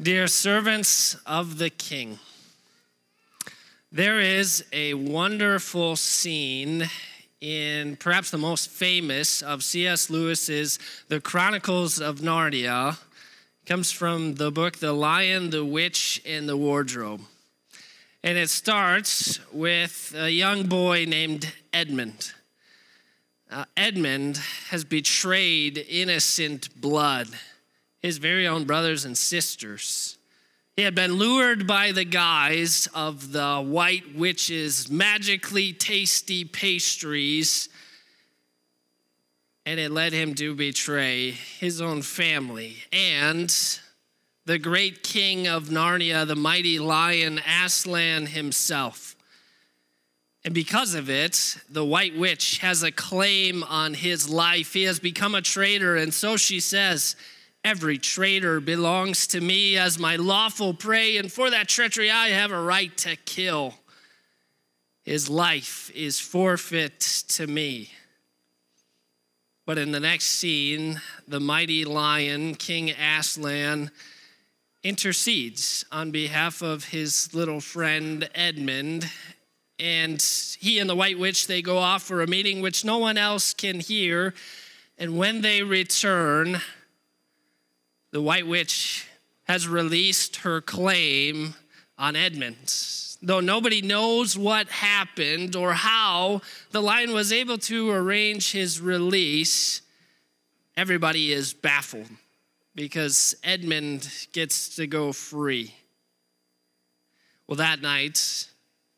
Dear servants of the King, there is a wonderful scene in perhaps the most famous of C.S. Lewis's The Chronicles of Narnia. It comes from the book The Lion, the Witch, and the Wardrobe. And it starts with a young boy named Edmund. Uh, Edmund has betrayed innocent blood his very own brothers and sisters. He had been lured by the guise of the white witch's magically tasty pastries, and it led him to betray his own family and the great king of Narnia, the mighty lion Aslan himself. And because of it, the White Witch has a claim on his life. He has become a traitor, and so she says, Every traitor belongs to me as my lawful prey, and for that treachery I have a right to kill. His life is forfeit to me. But in the next scene, the mighty lion, King Aslan, intercedes on behalf of his little friend Edmund. And he and the White Witch, they go off for a meeting which no one else can hear. And when they return, the White Witch has released her claim on Edmund. Though nobody knows what happened or how the lion was able to arrange his release, everybody is baffled because Edmund gets to go free. Well, that night,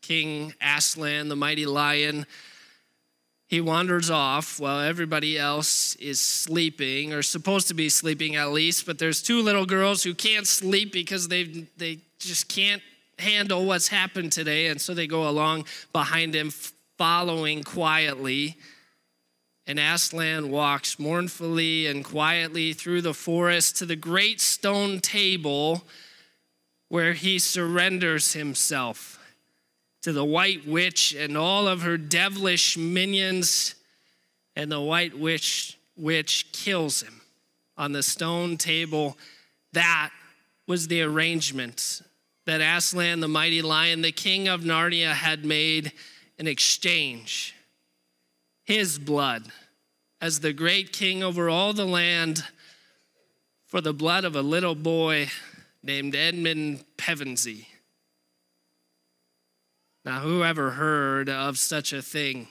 King Aslan, the mighty lion, he wanders off while everybody else is sleeping, or supposed to be sleeping at least. But there's two little girls who can't sleep because they they just can't handle what's happened today, and so they go along behind him, following quietly. And Aslan walks mournfully and quietly through the forest to the great stone table where he surrenders himself to the white witch and all of her devilish minions, and the white witch, witch kills him on the stone table. That was the arrangement that Aslan, the mighty lion, the king of Narnia, had made in exchange. His blood as the great king over all the land for the blood of a little boy named Edmund Pevensie. Now, who ever heard of such a thing?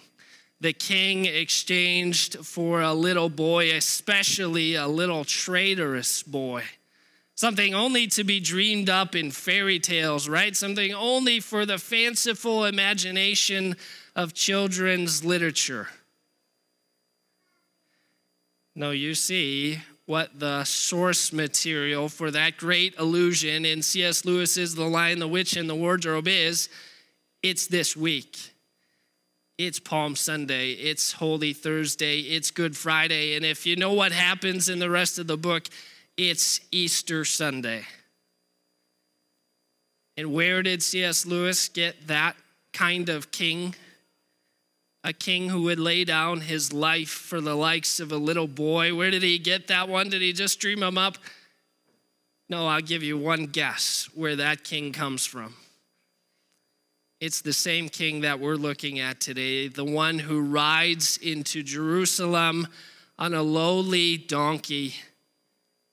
The king exchanged for a little boy, especially a little traitorous boy. Something only to be dreamed up in fairy tales, right? Something only for the fanciful imagination of children's literature. No, you see what the source material for that great illusion in C.S. Lewis's The Lion, the Witch, and the Wardrobe is it's this week. It's Palm Sunday, it's Holy Thursday, it's Good Friday, and if you know what happens in the rest of the book, it's Easter Sunday. And where did C.S. Lewis get that kind of king? A king who would lay down his life for the likes of a little boy. Where did he get that one? Did he just dream him up? No, I'll give you one guess where that king comes from. It's the same king that we're looking at today, the one who rides into Jerusalem on a lowly donkey.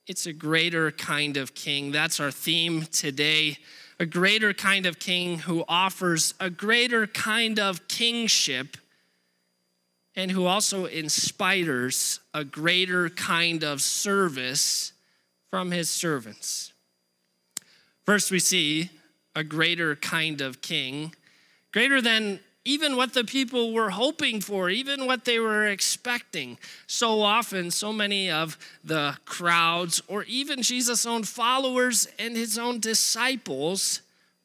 It's a greater kind of king. That's our theme today. A greater kind of king who offers a greater kind of kingship and who also inspires a greater kind of service from his servants. First, we see a greater kind of king, greater than even what the people were hoping for, even what they were expecting. So often, so many of the crowds, or even Jesus' own followers and his own disciples,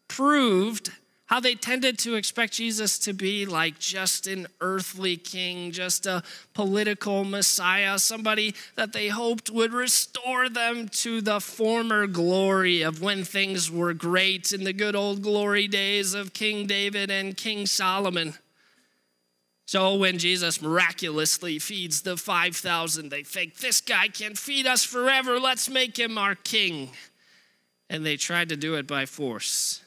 proved how they tended to expect Jesus to be like just an earthly king, just a political messiah, somebody that they hoped would restore them to the former glory of when things were great in the good old glory days of King David and King Solomon. So when Jesus miraculously feeds the 5,000, they think, this guy can feed us forever. Let's make him our king. and they tried to do it by force.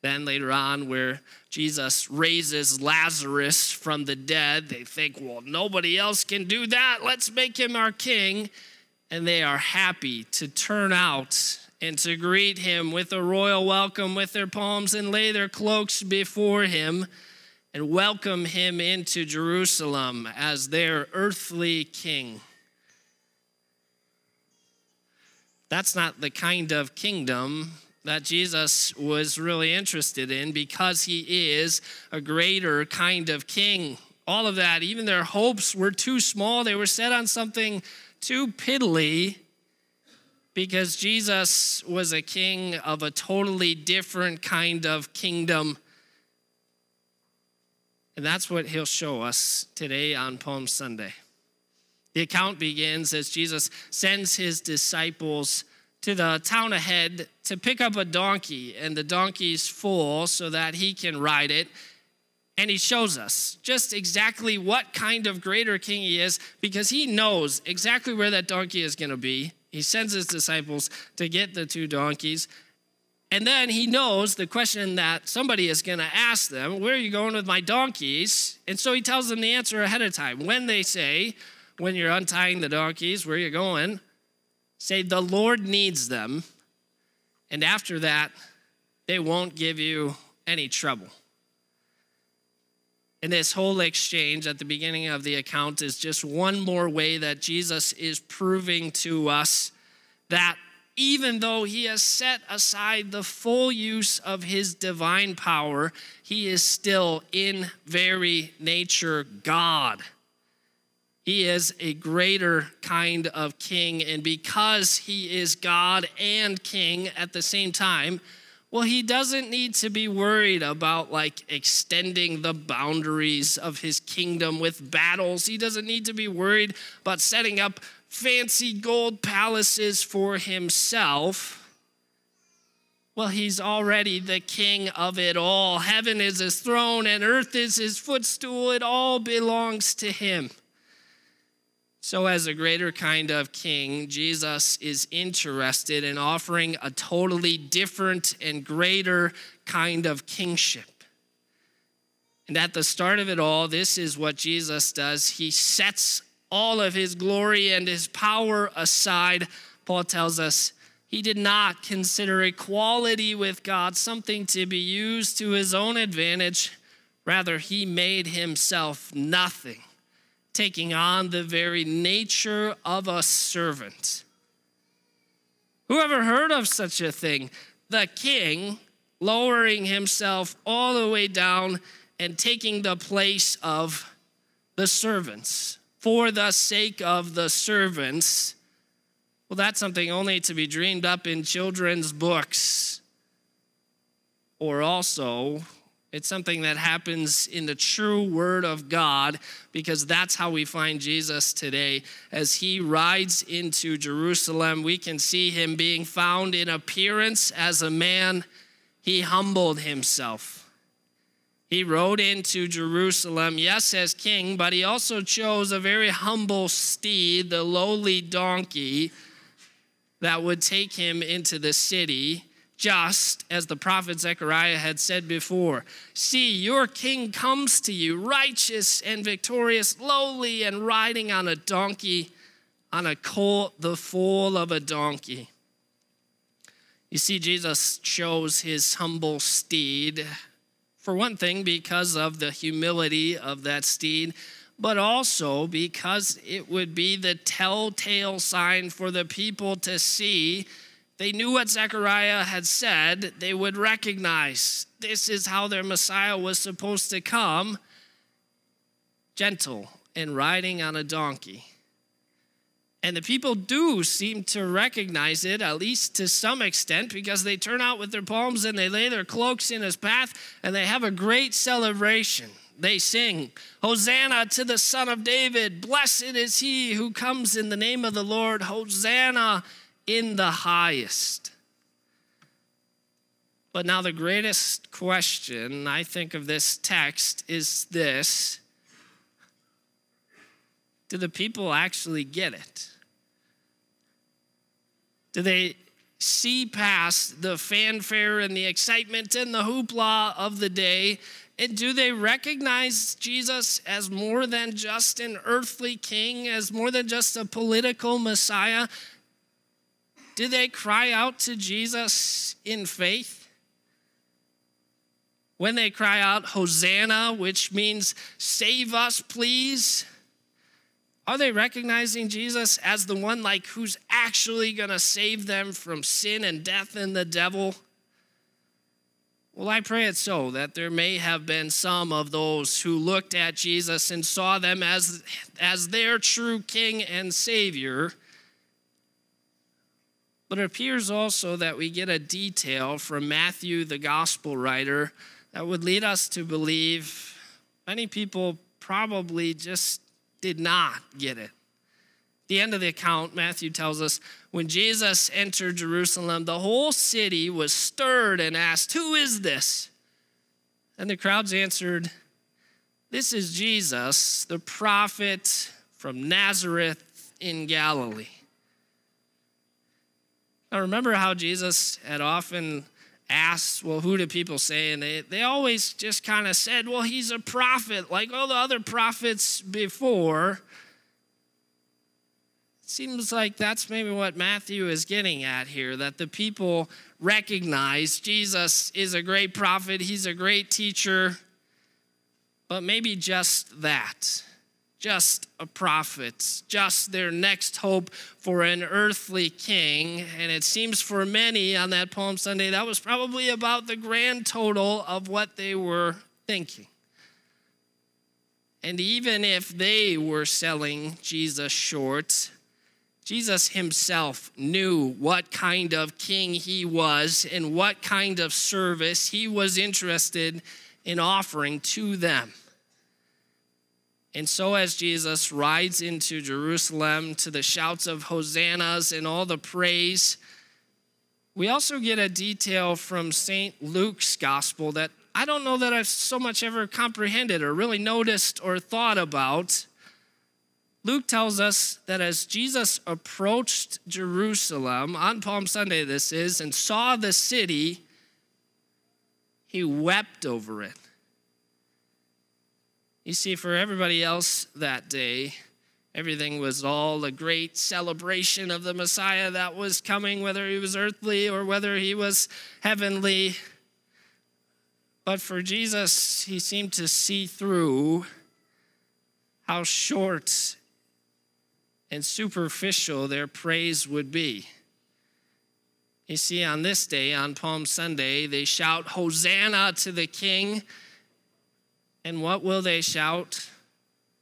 Then later on, where Jesus raises Lazarus from the dead, they think, well, nobody else can do that. Let's make him our king. And they are happy to turn out and to greet him with a royal welcome with their palms and lay their cloaks before him and welcome him into Jerusalem as their earthly king. That's not the kind of kingdom that Jesus was really interested in because he is a greater kind of king. All of that, even their hopes were too small. They were set on something too piddly because Jesus was a king of a totally different kind of kingdom. And that's what he'll show us today on Palm Sunday. The account begins as Jesus sends his disciples to the town ahead to pick up a donkey, and the donkey's full so that he can ride it. And he shows us just exactly what kind of greater king he is because he knows exactly where that donkey is going to be. He sends his disciples to get the two donkeys. And then he knows the question that somebody is going to ask them Where are you going with my donkeys? And so he tells them the answer ahead of time. When they say, When you're untying the donkeys, where are you going? Say, the Lord needs them. And after that, they won't give you any trouble. And this whole exchange at the beginning of the account is just one more way that Jesus is proving to us that even though he has set aside the full use of his divine power, he is still in very nature God. He is a greater kind of king. And because he is God and king at the same time, well, he doesn't need to be worried about like extending the boundaries of his kingdom with battles. He doesn't need to be worried about setting up fancy gold palaces for himself. Well, he's already the king of it all. Heaven is his throne and earth is his footstool. It all belongs to him. So, as a greater kind of king, Jesus is interested in offering a totally different and greater kind of kingship. And at the start of it all, this is what Jesus does. He sets all of his glory and his power aside. Paul tells us he did not consider equality with God something to be used to his own advantage. Rather, he made himself nothing taking on the very nature of a servant. Who ever heard of such a thing? The king lowering himself all the way down and taking the place of the servants for the sake of the servants. Well, that's something only to be dreamed up in children's books or also it's something that happens in the true Word of God because that's how we find Jesus today. As he rides into Jerusalem, we can see him being found in appearance as a man. He humbled himself. He rode into Jerusalem, yes, as king, but he also chose a very humble steed, the lowly donkey, that would take him into the city just as the prophet Zechariah had said before. See, your king comes to you, righteous and victorious, lowly and riding on a donkey, on a colt, the foal of a donkey. You see, Jesus chose his humble steed, for one thing, because of the humility of that steed, but also because it would be the telltale sign for the people to see they knew what Zechariah had said. They would recognize this is how their Messiah was supposed to come gentle and riding on a donkey. And the people do seem to recognize it, at least to some extent, because they turn out with their palms and they lay their cloaks in his path and they have a great celebration. They sing, Hosanna to the Son of David. Blessed is he who comes in the name of the Lord. Hosanna in the highest. But now, the greatest question I think of this text is this Do the people actually get it? Do they see past the fanfare and the excitement and the hoopla of the day? And do they recognize Jesus as more than just an earthly king, as more than just a political Messiah? Do they cry out to Jesus in faith? When they cry out, Hosanna, which means save us, please, are they recognizing Jesus as the one like who's actually going to save them from sin and death and the devil? Well, I pray it so that there may have been some of those who looked at Jesus and saw them as, as their true king and savior. But it appears also that we get a detail from Matthew, the gospel writer, that would lead us to believe many people probably just did not get it. The end of the account, Matthew tells us, when Jesus entered Jerusalem, the whole city was stirred and asked, Who is this? And the crowds answered, This is Jesus, the prophet from Nazareth in Galilee. Now, remember how Jesus had often asked, Well, who do people say? And they, they always just kind of said, Well, he's a prophet, like all the other prophets before. It seems like that's maybe what Matthew is getting at here that the people recognize Jesus is a great prophet, he's a great teacher, but maybe just that just a prophet, just their next hope for an earthly king. And it seems for many on that Palm Sunday, that was probably about the grand total of what they were thinking. And even if they were selling Jesus short, Jesus himself knew what kind of king he was and what kind of service he was interested in offering to them. And so, as Jesus rides into Jerusalem to the shouts of hosannas and all the praise, we also get a detail from St. Luke's gospel that I don't know that I've so much ever comprehended or really noticed or thought about. Luke tells us that as Jesus approached Jerusalem on Palm Sunday, this is, and saw the city, he wept over it. You see, for everybody else that day, everything was all a great celebration of the Messiah that was coming, whether he was earthly or whether he was heavenly. But for Jesus, he seemed to see through how short and superficial their praise would be. You see, on this day, on Palm Sunday, they shout, Hosanna to the King. And what will they shout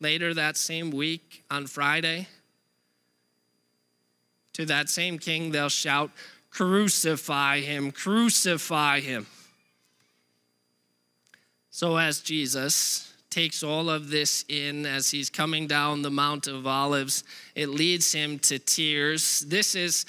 later that same week on Friday? To that same king, they'll shout, Crucify him, crucify him. So, as Jesus takes all of this in as he's coming down the Mount of Olives, it leads him to tears. This is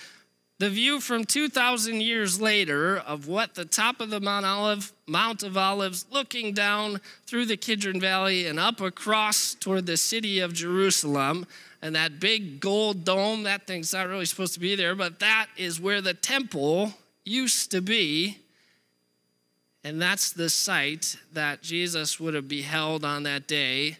the view from 2,000 years later of what the top of the Mount, Olive, Mount of Olives, looking down through the Kidron Valley and up across toward the city of Jerusalem, and that big gold dome, that thing's not really supposed to be there, but that is where the temple used to be. And that's the site that Jesus would have beheld on that day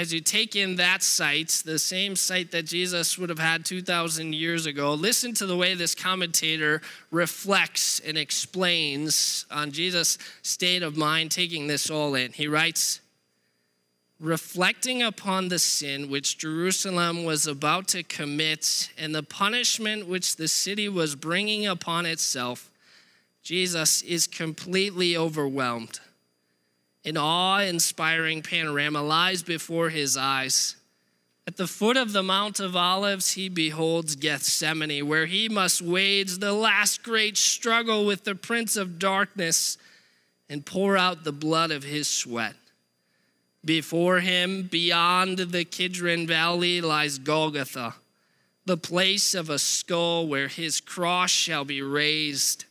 as you take in that sight, the same sight that Jesus would have had 2,000 years ago, listen to the way this commentator reflects and explains on Jesus' state of mind, taking this all in. He writes, reflecting upon the sin which Jerusalem was about to commit and the punishment which the city was bringing upon itself, Jesus is completely overwhelmed an awe inspiring panorama lies before his eyes. At the foot of the Mount of Olives, he beholds Gethsemane, where he must wage the last great struggle with the Prince of Darkness and pour out the blood of his sweat. Before him, beyond the Kidron Valley, lies Golgotha, the place of a skull where his cross shall be raised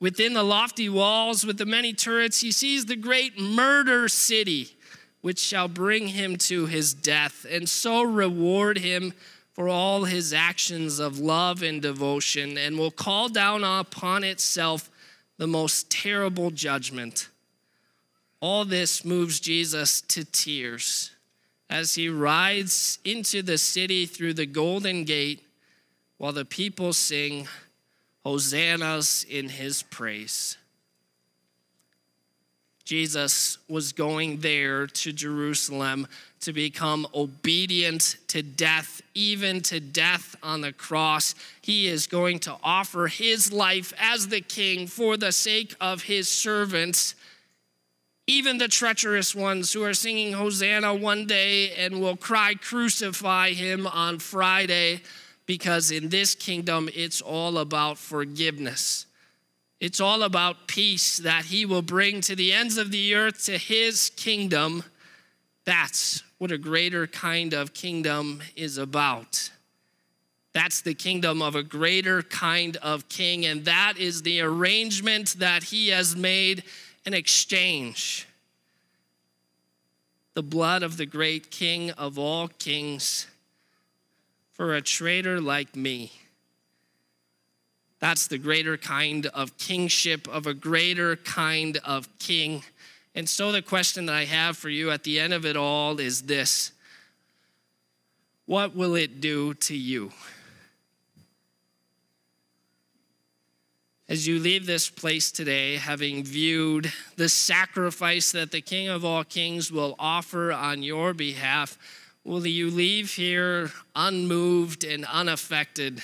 Within the lofty walls with the many turrets, he sees the great murder city, which shall bring him to his death, and so reward him for all his actions of love and devotion and will call down upon itself the most terrible judgment. All this moves Jesus to tears as he rides into the city through the golden gate while the people sing hosannas in his praise. Jesus was going there to Jerusalem to become obedient to death, even to death on the cross. He is going to offer his life as the king for the sake of his servants, even the treacherous ones who are singing Hosanna one day and will cry, Crucify him on Friday, because in this kingdom it's all about forgiveness. It's all about peace that he will bring to the ends of the earth to his kingdom. That's what a greater kind of kingdom is about. That's the kingdom of a greater kind of king, and that is the arrangement that he has made in exchange. The blood of the great king of all kings for a traitor like me. That's the greater kind of kingship, of a greater kind of king. And so, the question that I have for you at the end of it all is this What will it do to you? As you leave this place today, having viewed the sacrifice that the King of all kings will offer on your behalf, will you leave here unmoved and unaffected?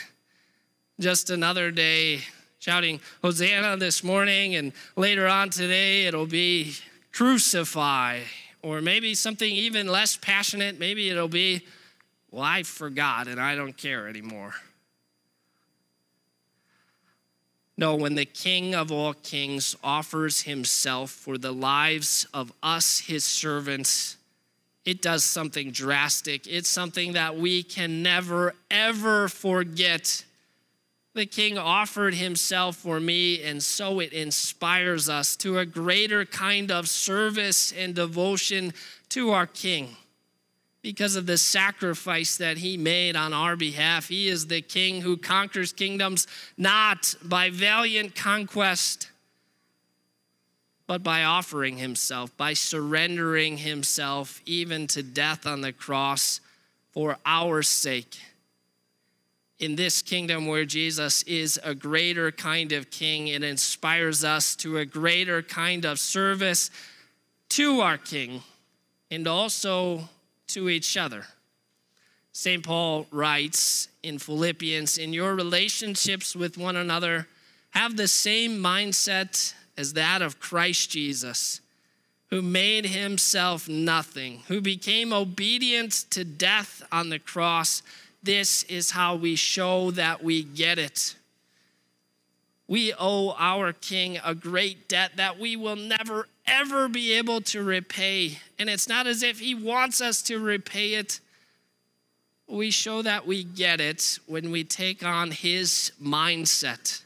just another day shouting Hosanna this morning, and later on today it'll be crucify, or maybe something even less passionate. Maybe it'll be, well, I forgot and I don't care anymore. No, when the King of all kings offers himself for the lives of us, his servants, it does something drastic. It's something that we can never, ever forget the king offered himself for me, and so it inspires us to a greater kind of service and devotion to our king because of the sacrifice that he made on our behalf. He is the king who conquers kingdoms not by valiant conquest, but by offering himself, by surrendering himself even to death on the cross for our sake in this kingdom where Jesus is a greater kind of king, it inspires us to a greater kind of service to our king and also to each other. St. Paul writes in Philippians In your relationships with one another, have the same mindset as that of Christ Jesus, who made himself nothing, who became obedient to death on the cross this is how we show that we get it. We owe our King a great debt that we will never, ever be able to repay. And it's not as if He wants us to repay it. We show that we get it when we take on His mindset,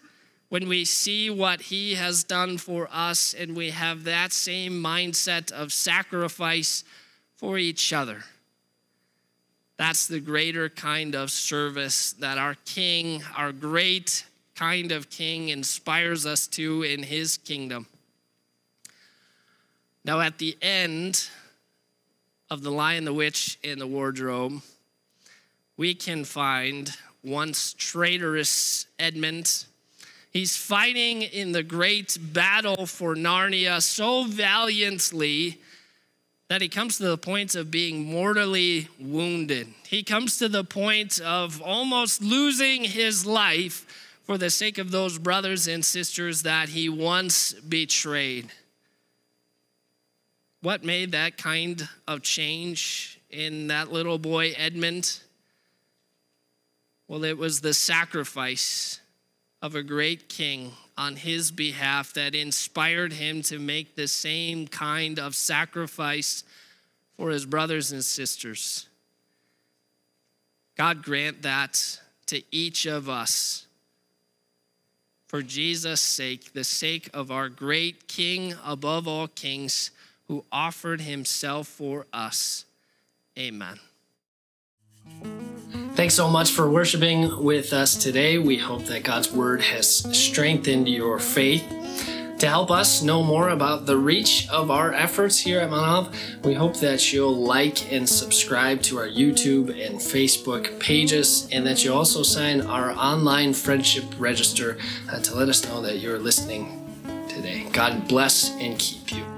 when we see what He has done for us, and we have that same mindset of sacrifice for each other. That's the greater kind of service that our King, our great kind of King, inspires us to in his kingdom. Now, at the end of The Lion, the Witch, and the Wardrobe, we can find once traitorous Edmund. He's fighting in the great battle for Narnia so valiantly that he comes to the point of being mortally wounded. He comes to the point of almost losing his life for the sake of those brothers and sisters that he once betrayed. What made that kind of change in that little boy, Edmund? Well, it was the sacrifice of a great king on his behalf that inspired him to make the same kind of sacrifice for his brothers and sisters. God grant that to each of us for Jesus' sake, the sake of our great King above all kings who offered himself for us. Amen. Thanks so much for worshiping with us today. We hope that God's word has strengthened your faith. To help us know more about the reach of our efforts here at Olive, we hope that you'll like and subscribe to our YouTube and Facebook pages, and that you also sign our online friendship register uh, to let us know that you're listening today. God bless and keep you.